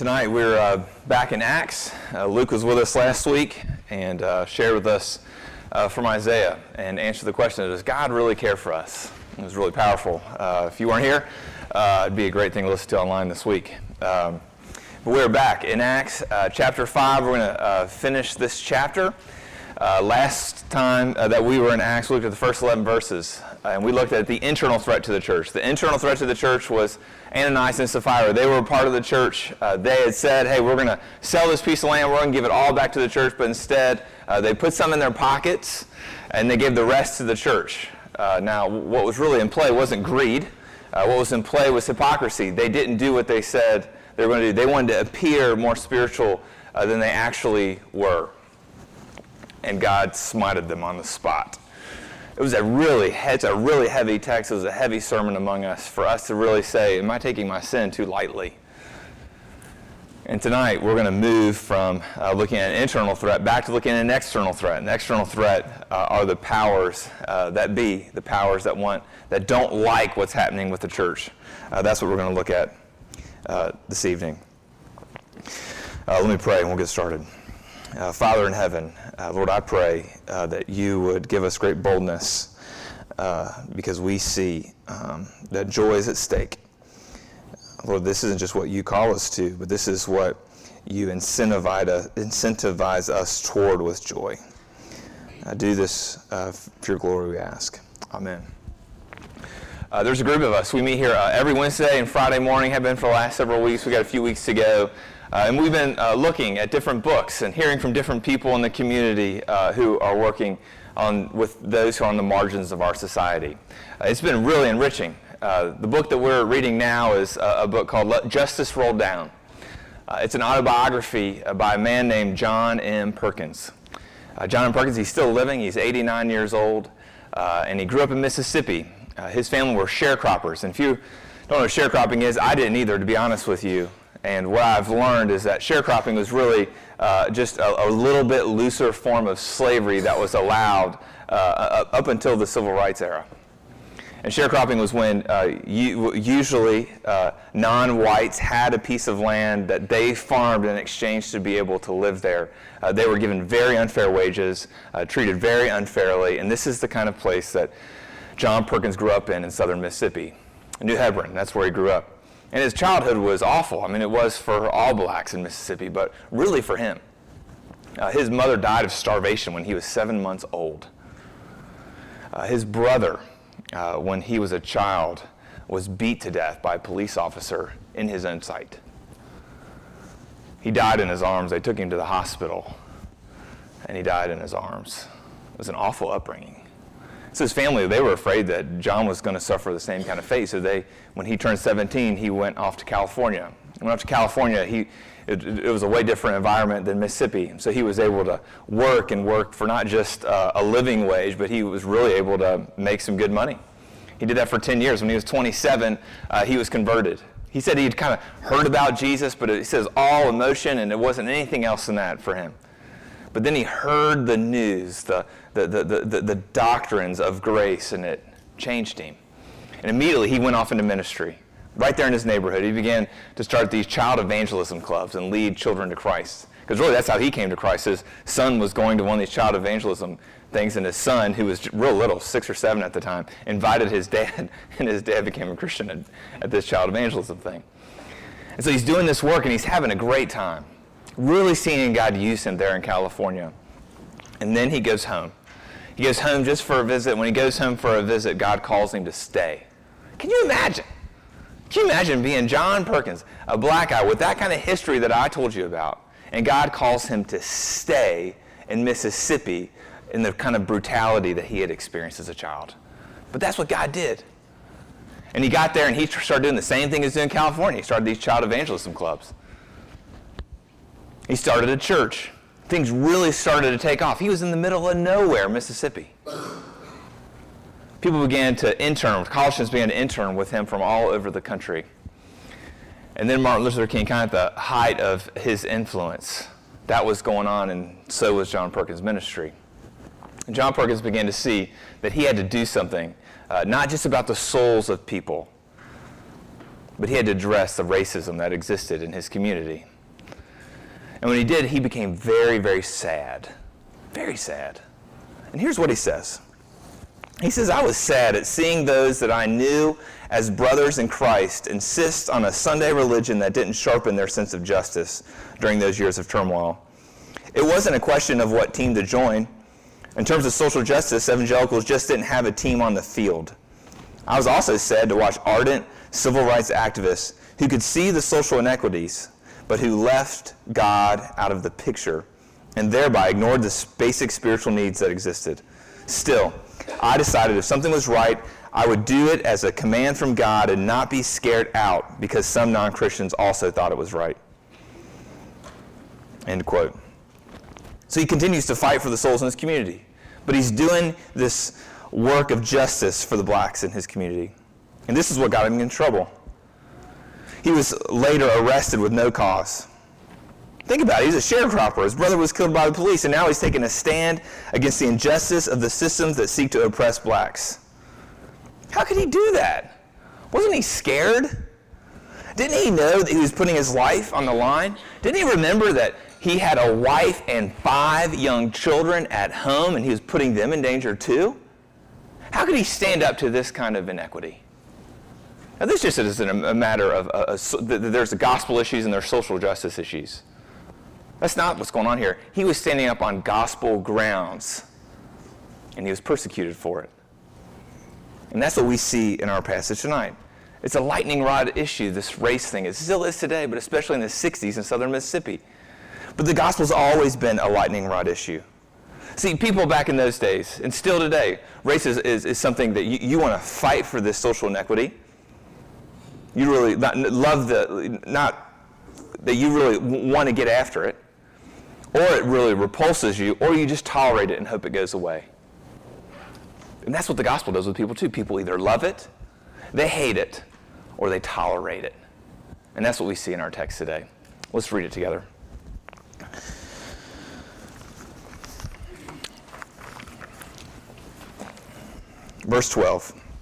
tonight we're uh, back in Acts. Uh, Luke was with us last week and uh, shared with us uh, from Isaiah and answered the question Does God really care for us? It was really powerful. Uh, if you weren't here, uh, it'd be a great thing to listen to online this week. Um, but we're back in Acts chapter 5. We're going to finish this chapter. last time that we were in Acts, we looked at the first 11 verses and we looked at the internal threat to the church. The internal threat to the church was Ananias and Sapphira. They were part of the church. Uh, they had said, hey, we're going to sell this piece of land, we're going to give it all back to the church, but instead uh, they put some in their pockets and they gave the rest to the church. Uh, now, what was really in play wasn't greed. Uh, what was in play was hypocrisy. They didn't do what they said they were going to do. They wanted to appear more spiritual uh, than they actually were. And God smited them on the spot it was a really, it's a really heavy text. It was a heavy sermon among us for us to really say, am I taking my sin too lightly? And tonight we're going to move from uh, looking at an internal threat back to looking at an external threat. An external threat uh, are the powers uh, that be, the powers that want, that don't like what's happening with the church. Uh, that's what we're going to look at uh, this evening. Uh, let me pray and we'll get started. Father in heaven, uh, Lord, I pray uh, that you would give us great boldness uh, because we see um, that joy is at stake. Lord, this isn't just what you call us to, but this is what you incentivize, incentivize us toward with joy. Uh, do this uh, for your glory, we ask. Amen. Uh, there's a group of us. We meet here uh, every Wednesday and Friday morning, have been for the last several weeks. we got a few weeks to go. Uh, and we've been uh, looking at different books and hearing from different people in the community uh, who are working on, with those who are on the margins of our society. Uh, it's been really enriching. Uh, the book that we're reading now is a, a book called Let Justice Roll Down. Uh, it's an autobiography by a man named John M. Perkins. John M. Perkins, he's still living. He's 89 years old, and he grew up in Mississippi. his family were sharecroppers. And if you don't know what sharecropping is, I didn't either, to be honest with you. And what I've learned is that sharecropping was really uh, just a, a, little bit looser form of slavery that was allowed uh, up until the civil rights era. And sharecropping was when uh, usually uh, non-whites had a piece of land that they farmed in exchange to be able to live there. Uh, they were given very unfair wages, uh, treated very unfairly, and this is the kind of place that John Perkins grew up in in southern Mississippi. New Hebron, that's where he grew up. And his childhood was awful. I mean, it was for all blacks in Mississippi, but really for him. Uh, his mother died of starvation when he was seven months old. Uh, his brother, uh, when he was a child, was beat to death by a police officer in his own sight. He died in his arms. They took him to the hospital, and he died in his arms. It was an awful upbringing. So his family, they were afraid that John was going to suffer the same kind of fate. So they, when he turned 17, he went off to California. He went off to California. He, it, it, was a way different environment than Mississippi. So he was able to work and work for not just uh, a living wage, but he was really able to make some good money. He did that for 10 years. When he was 27, uh, he was converted. He said he'd kind of heard about Jesus, but it says all emotion, and it wasn't anything else than that for him. But then he heard the news, the, the, the, the, the doctrines of grace, and it changed him. And immediately he went off into ministry. Right there in his neighborhood, he began to start these child evangelism clubs and lead children to Christ. Because really, that's how he came to Christ. His son was going to one of these child evangelism things, and his son, who was real little, six or seven at the time, invited his dad, and his dad became a Christian at, at this child evangelism thing. And so he's doing this work, and he's having a great time really seeing God use him there in California. And then he goes home. He goes home just for a visit. When he goes home for a visit, God calls him to stay. Can you imagine? Can you imagine being John Perkins, a black guy with that kind of history that I told you about, and God calls him to stay in Mississippi in the kind of brutality that he had experienced as a child? But that's what God did. And he got there and he started doing the same thing as doing in California. He started these child evangelism clubs. He started a church. Things really started to take off. He was in the middle of nowhere, Mississippi. People began to intern, college students began to intern with him from all over the country. And then Martin Luther King, kind of at the height of his influence, that was going on, and so was John Perkins' ministry. And John Perkins began to see that he had to do something, uh, not just about the souls of people, but he had to address the racism that existed in his community. And when he did, he became very, very sad. Very sad. And here's what he says He says, I was sad at seeing those that I knew as brothers in Christ insist on a Sunday religion that didn't sharpen their sense of justice during those years of turmoil. It wasn't a question of what team to join. In terms of social justice, evangelicals just didn't have a team on the field. I was also sad to watch ardent civil rights activists who could see the social inequities, but who left God out of the picture and thereby ignored the basic spiritual needs that existed. Still, I decided if something was right, I would do it as a command from God and not be scared out because some non Christians also thought it was right. End quote. So he continues to fight for the souls in his community, but he's doing this work of justice for the blacks in his community. And this is what got him in trouble. He was later arrested with no cause. Think about it. He's a sharecropper. His brother was killed by the police, and now he's taking a stand against the injustice of the systems that seek to oppress blacks. How could he do that? Wasn't he scared? Didn't he know that he was putting his life on the line? Didn't he remember that he had a wife and five young children at home and he was putting them in danger too? How could he stand up to this kind of inequity? Now, this just isn't a matter of uh, there's the gospel issues and there's social justice issues. That's not what's going on here. He was standing up on gospel grounds, and he was persecuted for it. And that's what we see in our passage tonight. It's a lightning rod issue, this race thing. It still is today, but especially in the 60s in southern Mississippi. But the gospel's always been a lightning rod issue. See, people back in those days, and still today, race is, is, is something that you, you want to fight for this social inequity. You really love the, not that you really want to get after it, or it really repulses you, or you just tolerate it and hope it goes away. And that's what the gospel does with people too. People either love it, they hate it, or they tolerate it. And that's what we see in our text today. Let's read it together. Verse 12.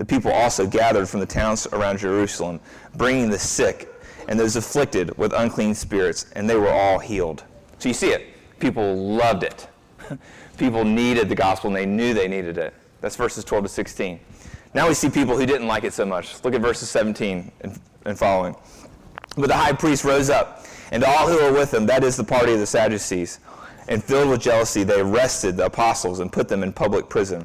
The people also gathered from the towns around Jerusalem, bringing the sick and those afflicted with unclean spirits, and they were all healed. So you see it. People loved it. people needed the gospel, and they knew they needed it. That's verses 12 to 16. Now we see people who didn't like it so much. Look at verses 17 and, and following. But the high priest rose up, and all who were with him, that is the party of the Sadducees, and filled with jealousy, they arrested the apostles and put them in public prison.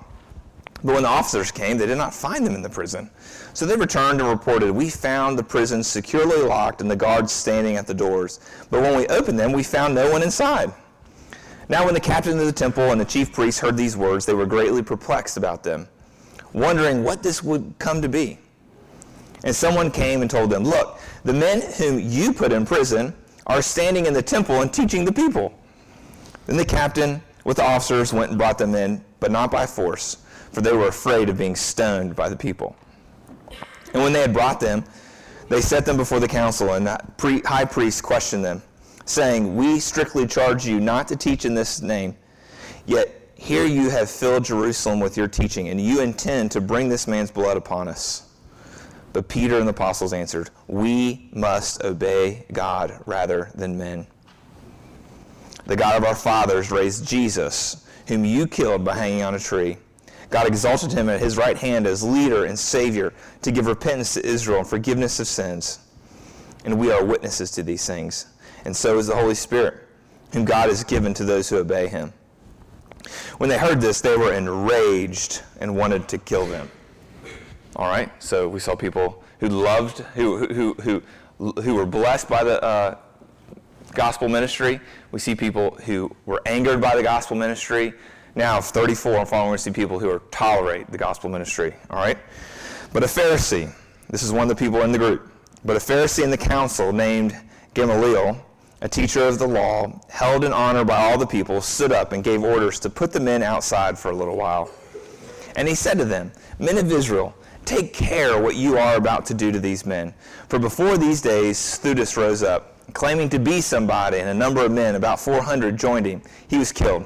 But when the officers came, they did not find them in the prison. So they returned and reported, We found the prison securely locked and the guards standing at the doors. But when we opened them, we found no one inside. Now, when the captain of the temple and the chief priests heard these words, they were greatly perplexed about them, wondering what this would come to be. And someone came and told them, Look, the men whom you put in prison are standing in the temple and teaching the people. Then the captain with the officers went and brought them in, but not by force, for they were afraid of being stoned by the people. And when they had brought them, they set them before the council, and the high priest questioned them, saying, We strictly charge you not to teach in this name, yet here you have filled Jerusalem with your teaching, and you intend to bring this man's blood upon us. But Peter and the apostles answered, We must obey God rather than men. The God of our fathers raised Jesus, whom you killed by hanging on a tree. God exalted him at his right hand as leader and Savior to give repentance to Israel and forgiveness of sins. And we are witnesses to these things. And so is the Holy Spirit, whom God has given to those who obey him. When they heard this, they were enraged and wanted to kill them. All right, so we saw people who loved, who, who, who, who were blessed by the uh, gospel ministry. We see people who were angered by the gospel ministry. Now, 34 and following, we see people who are tolerate the gospel ministry. All right, but a Pharisee, this is one of the people in the group, but a Pharisee in the council named Gamaliel a teacher of the law, held in honor by all the people, stood up and gave orders to put the men outside for a little while. And he said to them, Men of Israel, take care what you are about to do to these men. For before these days, Theudas rose up, claiming to be somebody, and a number of men, about 400, joined him. He was killed,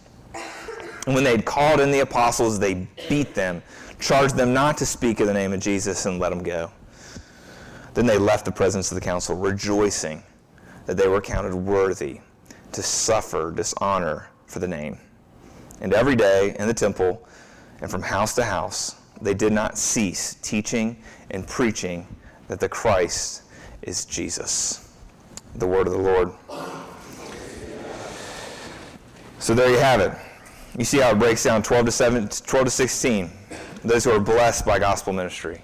And when they had called in the apostles, they beat them, charged them not to speak in the name of Jesus, and let them go. Then they left the presence of the council, rejoicing that they were counted worthy to suffer dishonor for the name. And every day in the temple and from house to house, they did not cease teaching and preaching that the Christ is Jesus. The word of the Lord. So there you have it. You see how it breaks down 12 to 7, 12 to 16. Those who are blessed by gospel ministry.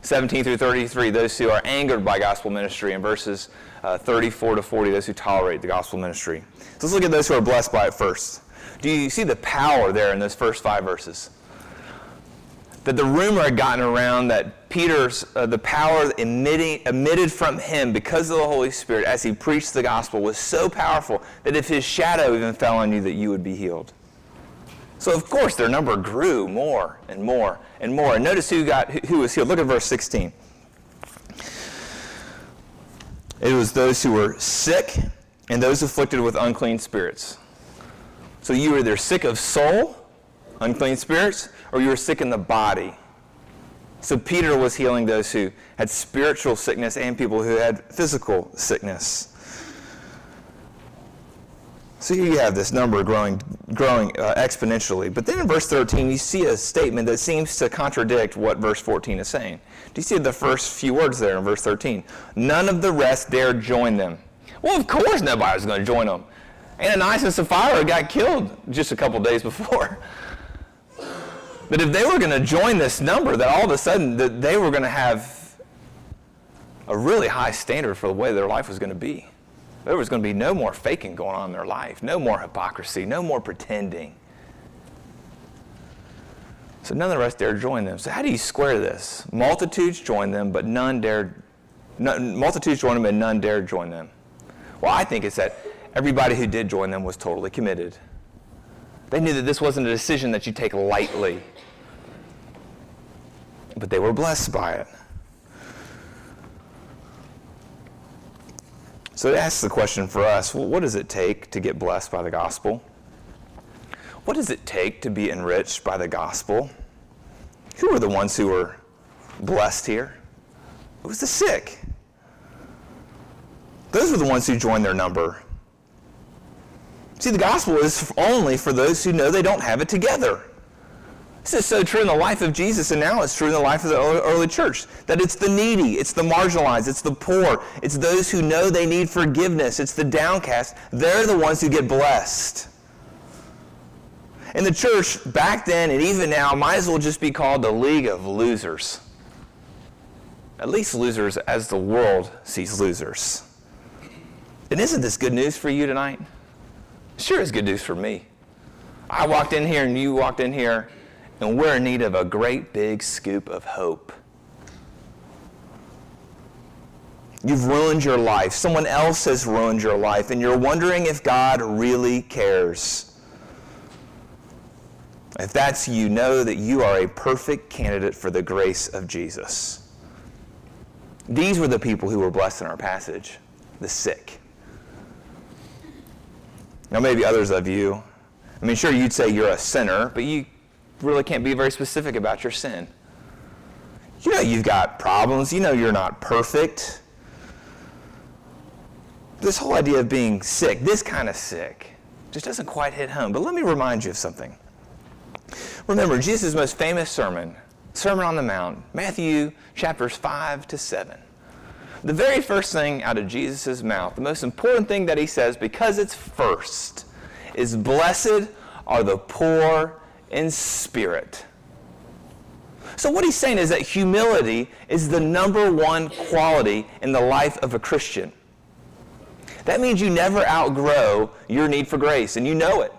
17 through 33, those who are angered by gospel ministry, and verses uh, 34 to 40, those who tolerate the gospel ministry. So let's look at those who are blessed by it first. Do you see the power there in those first five verses? That the rumor had gotten around that Peter's, uh, the power emitting, emitted from him because of the Holy Spirit as he preached the gospel was so powerful that if his shadow even fell on you, that you would be healed. So of course their number grew more and more and more. And notice who got who was healed. Look at verse 16. It was those who were sick and those afflicted with unclean spirits. So you were either sick of soul, unclean spirits, or you were sick in the body. So Peter was healing those who had spiritual sickness and people who had physical sickness. So you have this number growing, growing uh, exponentially. But then in verse 13, you see a statement that seems to contradict what verse 14 is saying. Do you see the first few words there in verse 13? None of the rest dared join them. Well, of course nobody was going to join them. Ananias and Sapphira got killed just a couple days before. But if they were going to join this number, that all of a sudden that they were going to have a really high standard for the way their life was going to be. There was going to be no more faking going on in their life, no more hypocrisy, no more pretending. So none of the rest dared join them. So how do you square this? Multitudes joined them, but none dared. Multitudes joined them, and none dared join them. Well, I think it's that everybody who did join them was totally committed. They knew that this wasn't a decision that you take lightly, but they were blessed by it. So it asks the question for us well, what does it take to get blessed by the gospel? What does it take to be enriched by the gospel? Who are the ones who were blessed here? It was the sick. Those were the ones who joined their number. See, the gospel is only for those who know they don't have it together. This is so true in the life of Jesus, and now it's true in the life of the early church. That it's the needy, it's the marginalized, it's the poor, it's those who know they need forgiveness, it's the downcast. They're the ones who get blessed. And the church, back then and even now, might as well just be called the League of Losers. At least losers as the world sees losers. And isn't this good news for you tonight? Sure is good news for me. I walked in here and you walked in here and we're in need of a great big scoop of hope. You've ruined your life. Someone else has ruined your life, and you're wondering if God really cares. If that's you, know that you are a perfect candidate for the grace of Jesus. These were the people who were blessed in our passage the sick. Now, maybe others of you I mean, sure, you'd say you're a sinner, but you really can't be very specific about your sin. You know you've got problems. You know you're not perfect. This whole idea of being sick, this kind of sick, just doesn't quite hit home. But let me remind you of something. Remember, Jesus' most famous sermon, Sermon on the Mount, Matthew chapters 5 to 7. The very first thing out of Jesus' mouth, the most important thing that he says, because it's first, is Blessed are the poor in spirit. So, what he's saying is that humility is the number one quality in the life of a Christian. That means you never outgrow your need for grace, and you know it.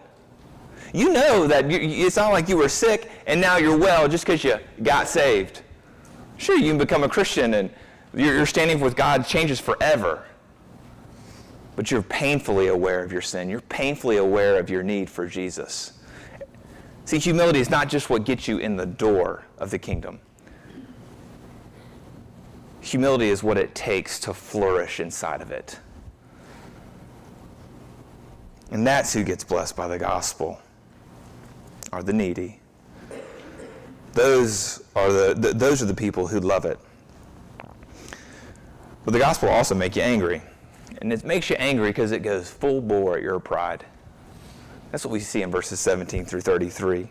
You know that you, it's not like you were sick and now you're well just because you got saved. Sure, you can become a Christian and your, your standing with God changes forever. But you're painfully aware of your sin. You're painfully aware of your need for Jesus. See, humility is not just what gets you in the door of the kingdom. Humility is what it takes to flourish inside of it. And that's who gets blessed by the gospel are the needy. Those are the, the, those are the people who love it. But the gospel will also make you angry. And it makes you angry because it goes full bore at your pride. That's what we see in verses 17 through 33.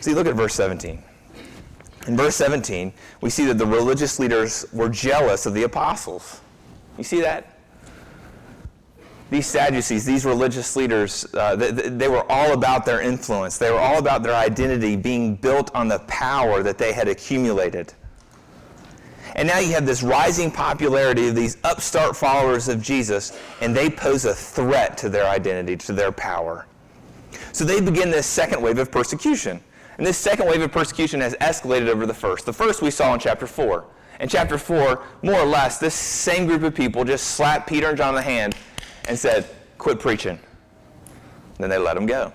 See, look at verse 17. In verse 17, we see that the religious leaders were jealous of the apostles. You see that? These Sadducees, these religious leaders, uh, they, they were all about their influence. They were all about their identity being built on the power that they had accumulated. And now you have this rising popularity of these upstart followers of Jesus, and they pose a threat to their identity, to their power. So they begin this second wave of persecution. And this second wave of persecution has escalated over the first. The first we saw in chapter 4. In chapter 4, more or less, this same group of people just slapped Peter and John on the hand and said, Quit preaching. Then they let him go.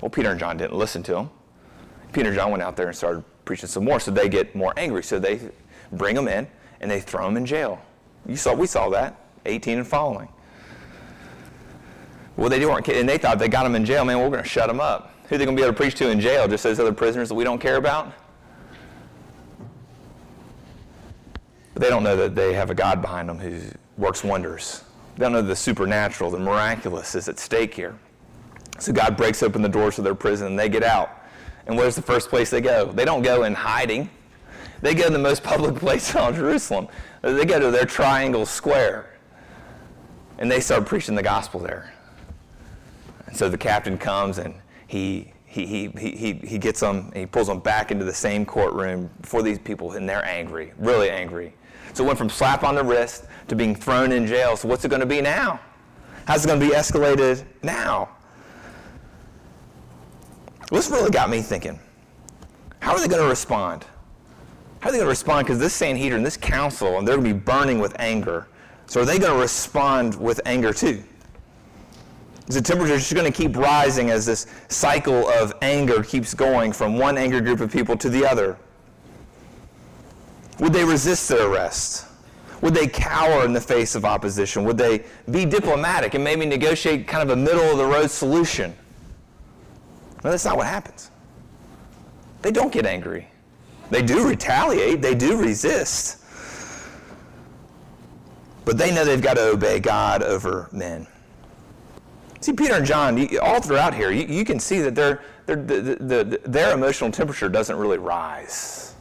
Well, Peter and John didn't listen to him. Peter and John went out there and started preaching some more, so they get more angry. So they bring them in and they throw them in jail. You saw, we saw that, 18 and following. Well, they weren't kidding. And they thought they got them in jail, man, we're going to shut them up. Who are they going to be able to preach to in jail? Just those other prisoners that we don't care about? But they don't know that they have a God behind them who works wonders. They don't know the supernatural, the miraculous is at stake here. So God breaks open the doors of their prison and they get out. And where's the first place they go? They don't go in hiding. They go to the most public place in Jerusalem. They go to their triangle square. And they start preaching the gospel there. And so the captain comes and he, he, he, he, he gets them, he pulls them back into the same courtroom for these people, and they're angry, really angry. So it went from slap on the wrist to being thrown in jail. So what's it going to be now? How's it going to be escalated now? This really got me thinking. How are they going to respond? How are they going to respond? Because this Sanhedrin, this council, and they're going to be burning with anger. So are they going to respond with anger too? Is the temperature just going to keep rising as this cycle of anger keeps going from one angry group of people to the other. Would they resist their arrest? Would they cower in the face of opposition? Would they be diplomatic and maybe negotiate kind of a middle of the road solution? No, that's not what happens. They don't get angry. They do retaliate, they do resist. But they know they've got to obey God over men. See, Peter and John, all throughout here, you, you can see that their, their, the, the, their emotional temperature doesn't really rise.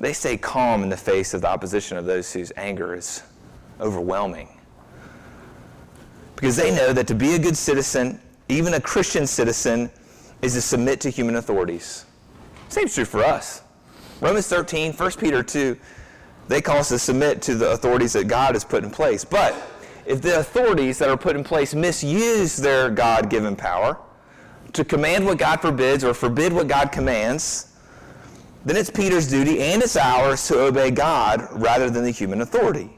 They stay calm in the face of the opposition of those whose anger is overwhelming. Because they know that to be a good citizen, even a Christian citizen, is to submit to human authorities. Same's true for us. Romans 13, 1 Peter 2, they call us to submit to the authorities that God has put in place. But if the authorities that are put in place misuse their God given power to command what God forbids or forbid what God commands, then it's Peter's duty and it's ours to obey God rather than the human authority.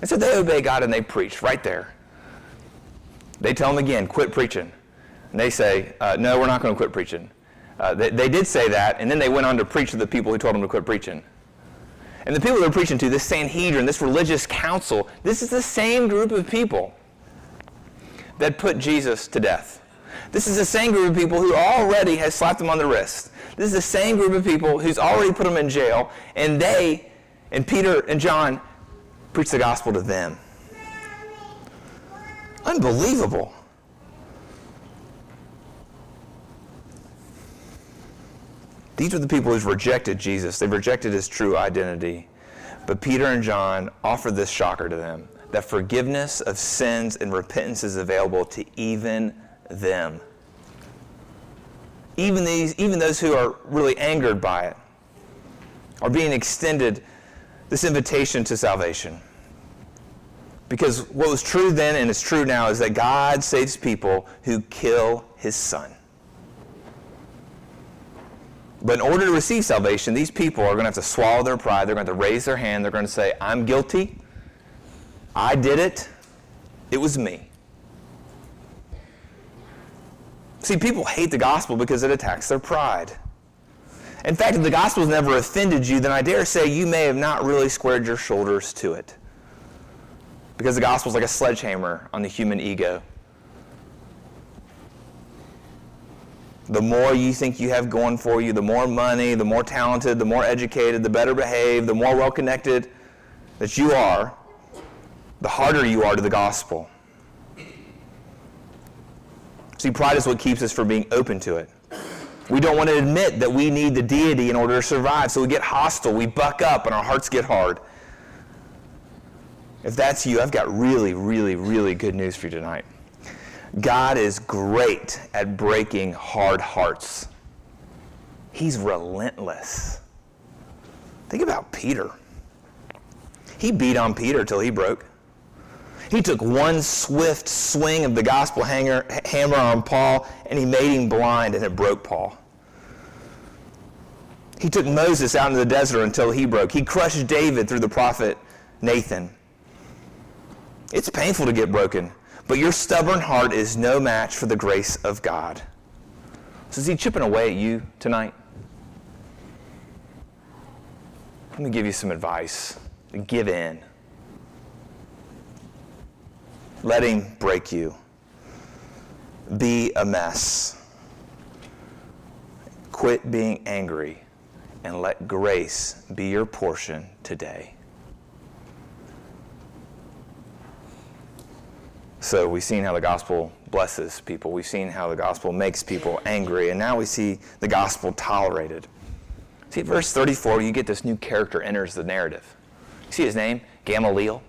And so they obey God and they preach right there. They tell them again, quit preaching. And they say, uh, no, we're not going to quit preaching. Uh, they, they did say that, and then they went on to preach to the people who told them to quit preaching. And the people they're preaching to, this Sanhedrin, this religious council, this is the same group of people that put Jesus to death. This is the same group of people who already has slapped him on the wrist. This is the same group of people who's already put him in jail, and they, and Peter and John, preach the gospel to them. Unbelievable. These are the people who've rejected Jesus. They've rejected his true identity. But Peter and John offer this shocker to them that forgiveness of sins and repentance is available to even them. Even, these, even those who are really angered by it are being extended this invitation to salvation. Because what was true then and is true now is that God saves people who kill his son. But in order to receive salvation, these people are going to have to swallow their pride. They're going to, to raise their hand. They're going to say, I'm guilty. I did it. It was me. See, people hate the gospel because it attacks their pride. In fact, if the gospel has never offended you, then I dare say you may have not really squared your shoulders to it. Because the gospel is like a sledgehammer on the human ego. The more you think you have going for you, the more money, the more talented, the more educated, the better behaved, the more well connected that you are, the harder you are to the gospel. See, pride is what keeps us from being open to it. We don't want to admit that we need the deity in order to survive, so we get hostile, we buck up, and our hearts get hard. If that's you, I've got really, really, really good news for you tonight. God is great at breaking hard hearts. He's relentless. Think about Peter. He beat on Peter till he broke. He took one swift swing of the gospel hanger, hammer on Paul and he made him blind and it broke Paul. He took Moses out into the desert until he broke. He crushed David through the prophet Nathan. It's painful to get broken, but your stubborn heart is no match for the grace of God. So is he chipping away at you tonight? Let me give you some advice. Give in. Let him break you. Be a mess. Quit being angry and let grace be your portion today. So we've seen how the gospel blesses people. We've seen how the gospel makes people angry. And now we see the gospel tolerated. See, verse 34, you get this new character enters the narrative. See his name? Gamaliel.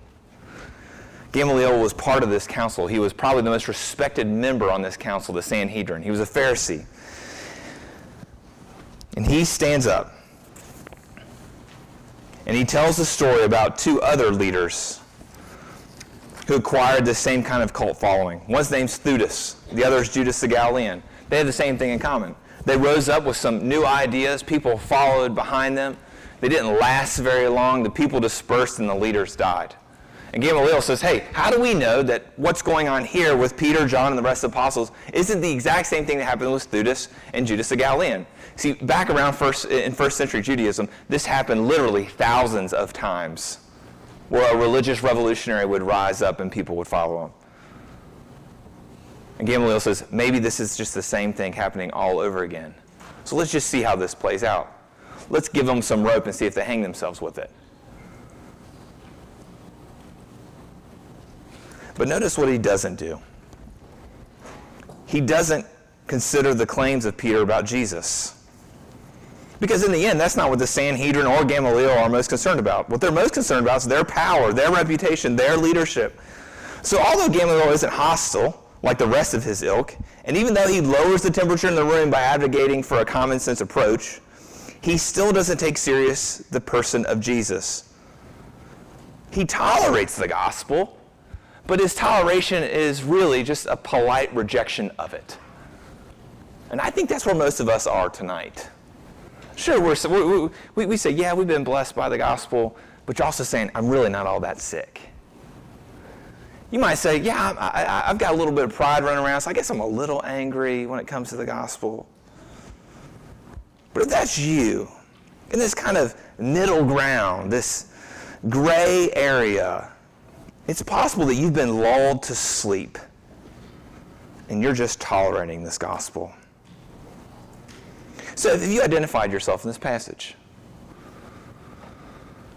Gamaliel was part of this council. He was probably the most respected member on this council, the Sanhedrin. He was a Pharisee. And he stands up and he tells the story about two other leaders who acquired the same kind of cult following. One's name's Theudas, the other is Judas the Galilean. They had the same thing in common. They rose up with some new ideas, people followed behind them. They didn't last very long. The people dispersed and the leaders died. And Gamaliel says, hey, how do we know that what's going on here with Peter, John, and the rest of the apostles isn't the exact same thing that happened with Theudas and Judas the Galilean? See, back around first, in first century Judaism, this happened literally thousands of times where a religious revolutionary would rise up and people would follow him. And Gamaliel says, maybe this is just the same thing happening all over again. So let's just see how this plays out. Let's give them some rope and see if they hang themselves with it. But notice what he doesn't do. He doesn't consider the claims of Peter about Jesus. Because in the end, that's not what the Sanhedrin or Gamaliel are most concerned about. What they're most concerned about is their power, their reputation, their leadership. So although Gamaliel isn't hostile, like the rest of his ilk, and even though he lowers the temperature in the room by advocating for a common sense approach, he still doesn't take serious the person of Jesus. He tolerates the gospel, but his toleration is really just a polite rejection of it. And I think that's where most of us are tonight. Sure, we're, we, we say, yeah, we've been blessed by the gospel, but you're also saying, I'm really not all that sick. You might say, yeah, I, have got a little bit of pride running around, so I guess I'm a little angry when it comes to the gospel. But if that's you, in this kind of middle ground, this gray area, it's possible that you've been lulled to sleep and you're just tolerating this gospel. So, have you identified yourself in this passage?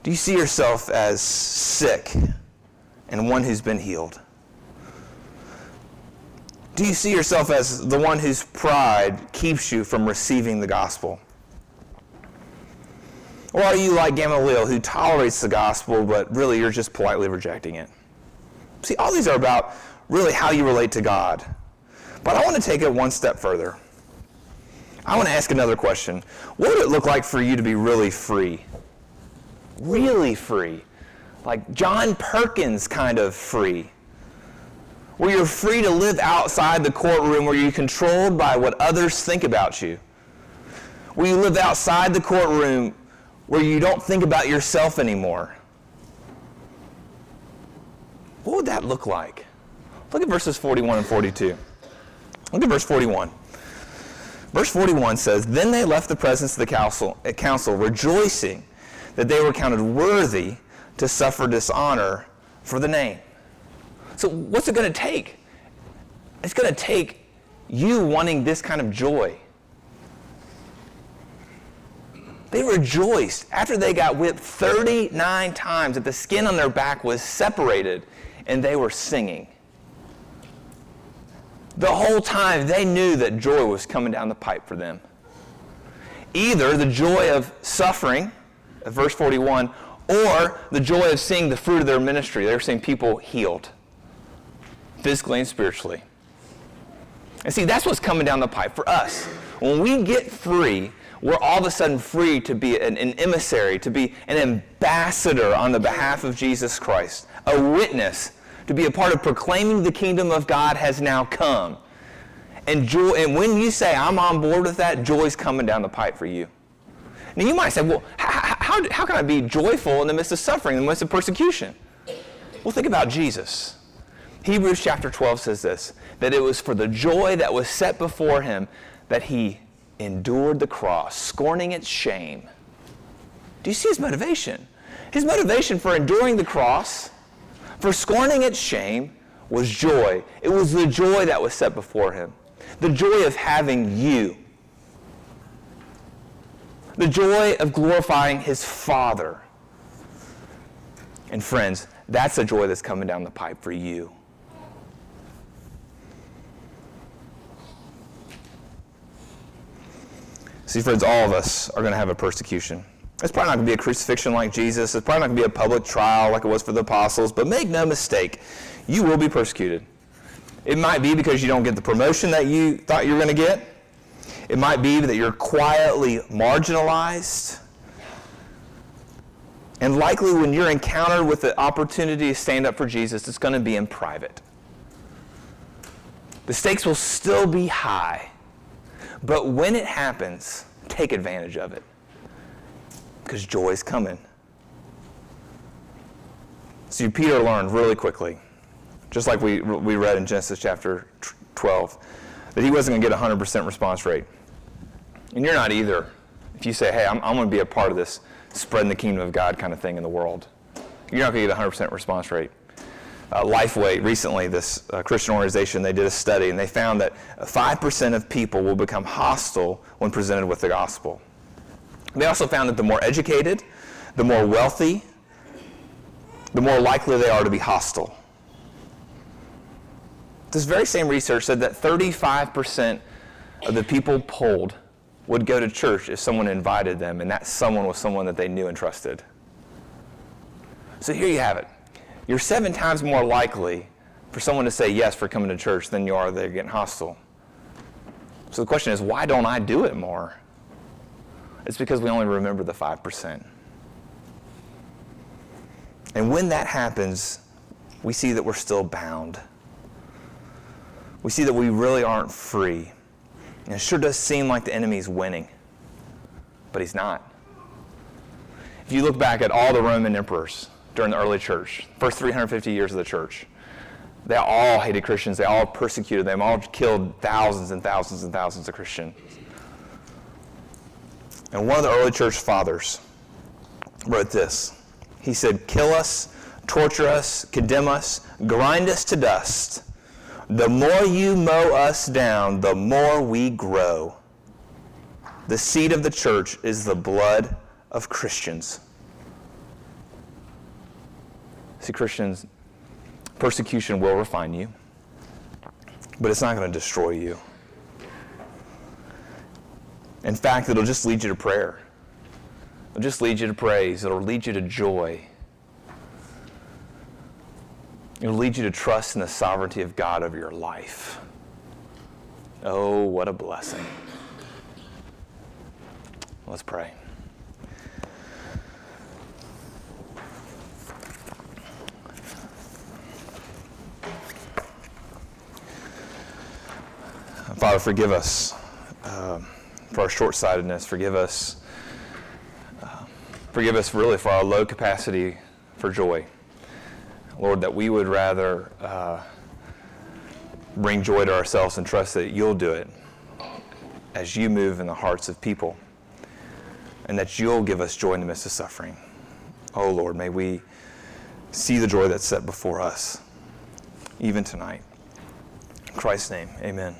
Do you see yourself as sick and one who's been healed? Do you see yourself as the one whose pride keeps you from receiving the gospel? Or are you like Gamaliel who tolerates the gospel, but really you're just politely rejecting it? See, all these are about really how you relate to God. But I want to take it one step further. I want to ask another question. What would it look like for you to be really free? Really free. Like John Perkins kind of free. Where you're free to live outside the courtroom, where you're controlled by what others think about you. Where you live outside the courtroom, where you don't think about yourself anymore. What would that look like? Look at verses 41 and 42. Look at verse 41. Verse 41 says, Then they left the presence of the council, uh, council rejoicing that they were counted worthy to suffer dishonor for the name. So, what's it going to take? It's going to take you wanting this kind of joy. They rejoiced after they got whipped 39 times that the skin on their back was separated and they were singing. The whole time they knew that joy was coming down the pipe for them. Either the joy of suffering, verse 41, or the joy of seeing the fruit of their ministry. They were seeing people healed, physically and spiritually. And see, that's what's coming down the pipe for us. When we get free, we're all of a sudden free to be an, an, emissary, to be an ambassador on the behalf of Jesus Christ, a witness, to be a part of proclaiming the kingdom of God has now come. And, joy, and when you say, I'm on board with that, joy's coming down the pipe for you. Now you might say, well, how, how, how can I be joyful in the midst of suffering, in the midst of persecution? Well, think about Jesus. Hebrews chapter 12 says this that it was for the joy that was set before him that he endured the cross, scorning its shame. Do you see his motivation? His motivation for enduring the cross, for scorning its shame, was joy. It was the joy that was set before him. The joy of having you. The joy of glorifying his Father. And friends, that's the joy that's coming down the pipe for you. See, friends, all of us are going to have a persecution. It's probably not going to be a crucifixion like Jesus. It's probably not going to be a public trial like it was for the apostles. But make no mistake, you will be persecuted. It might be because you don't get the promotion that you thought you were going to get. It might be that you're quietly marginalized. And likely, when you're encountered with the opportunity to stand up for Jesus, it's going to be in private. The stakes will still be high. But when it happens, take advantage of it because joy is coming. See, Peter learned really quickly, just like we, we read in Genesis chapter 12, that he wasn't going to get a 100% response rate. And you're not either. If you say, hey, I'm, I'm going to be a part of this spreading the kingdom of God kind of thing in the world, you're not going to get a 100% response rate uh, Lifeway recently, this uh, Christian organization, they did a study and they found that 5% of people will become hostile when presented with the gospel. They also found that the more educated, the more wealthy, the more likely they are to be hostile. This very same research said that 35% of the people polled would go to church if someone invited them, and that someone was someone that they knew and trusted. So here you have it you're seven times more likely for someone to say yes for coming to church than you are they're getting hostile. So the question is, why don't I do it more? It's because we only remember the 5%. And when that happens, we see that we're still bound. We see that we really aren't free. And it sure does seem like the enemy's winning, but he's not. If you look back at all the Roman emperors, during the early church, first 350 years of the church. They all hated Christians. They all persecuted them, all killed thousands and thousands and thousands of Christians. And one of the early church fathers wrote this. He said, Kill us, torture us, condemn us, grind us to dust. The more you mow us down, the more we grow. The seed of the church is the blood of Christians. See, Christians, persecution will refine you, but it's not going to destroy you. In fact, it'll just lead you to prayer. It'll just lead you to praise. It'll lead you to joy. It'll lead you to trust in the sovereignty of God over your life. Oh, what a blessing. Let's pray. Father, forgive us um, for our short sightedness. Forgive us. Uh, forgive us really for our low capacity for joy. Lord, that we would rather uh, bring joy to ourselves and trust that you'll do it as you move in the hearts of people and that you'll give us joy in the midst of suffering. Oh, Lord, may we see the joy that's set before us, even tonight. In Christ's name, amen.